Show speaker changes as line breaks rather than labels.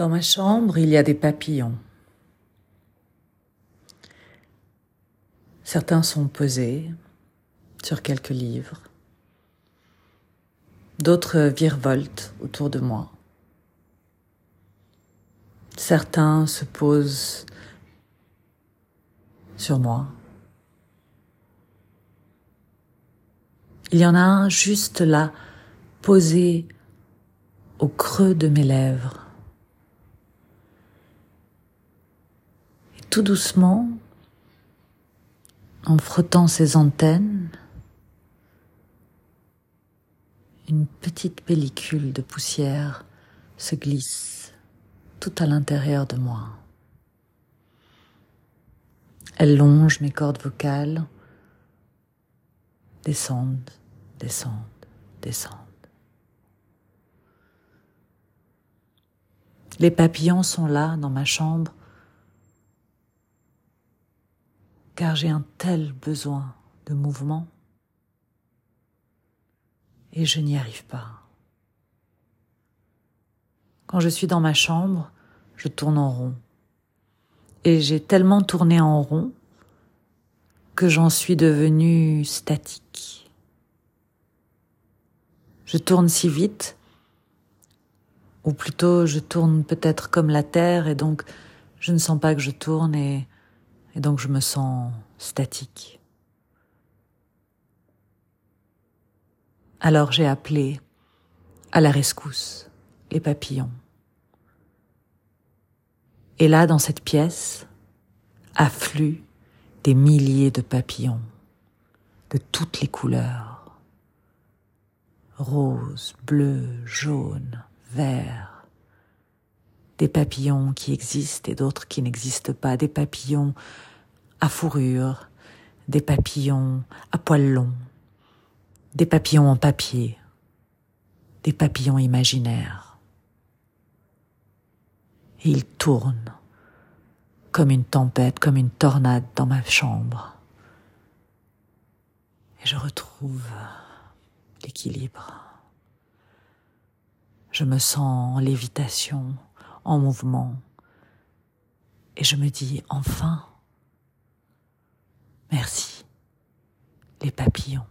Dans ma chambre, il y a des papillons. Certains sont posés sur quelques livres. D'autres virevoltent autour de moi. Certains se posent sur moi. Il y en a un juste là, posé au creux de mes lèvres. Et tout doucement, en frottant ses antennes, une petite pellicule de poussière se glisse tout à l'intérieur de moi. Elle longe mes cordes vocales, descendent, descendent, descendent. Les papillons sont là dans ma chambre car j'ai un tel besoin de mouvement et je n'y arrive pas. Quand je suis dans ma chambre, je tourne en rond. Et j'ai tellement tourné en rond que j'en suis devenue statique. Je tourne si vite, ou plutôt je tourne peut-être comme la Terre, et donc je ne sens pas que je tourne, et et donc je me sens statique. Alors j'ai appelé à la rescousse les papillons. Et là, dans cette pièce, affluent des milliers de papillons de toutes les couleurs. Rose, bleu, jaune, vert. Des papillons qui existent et d'autres qui n'existent pas. Des papillons à fourrure, des papillons à poils longs, des papillons en papier, des papillons imaginaires. Et ils tournent comme une tempête, comme une tornade dans ma chambre. Et je retrouve l'équilibre. Je me sens en lévitation, en mouvement. Et je me dis, enfin, Merci, les papillons.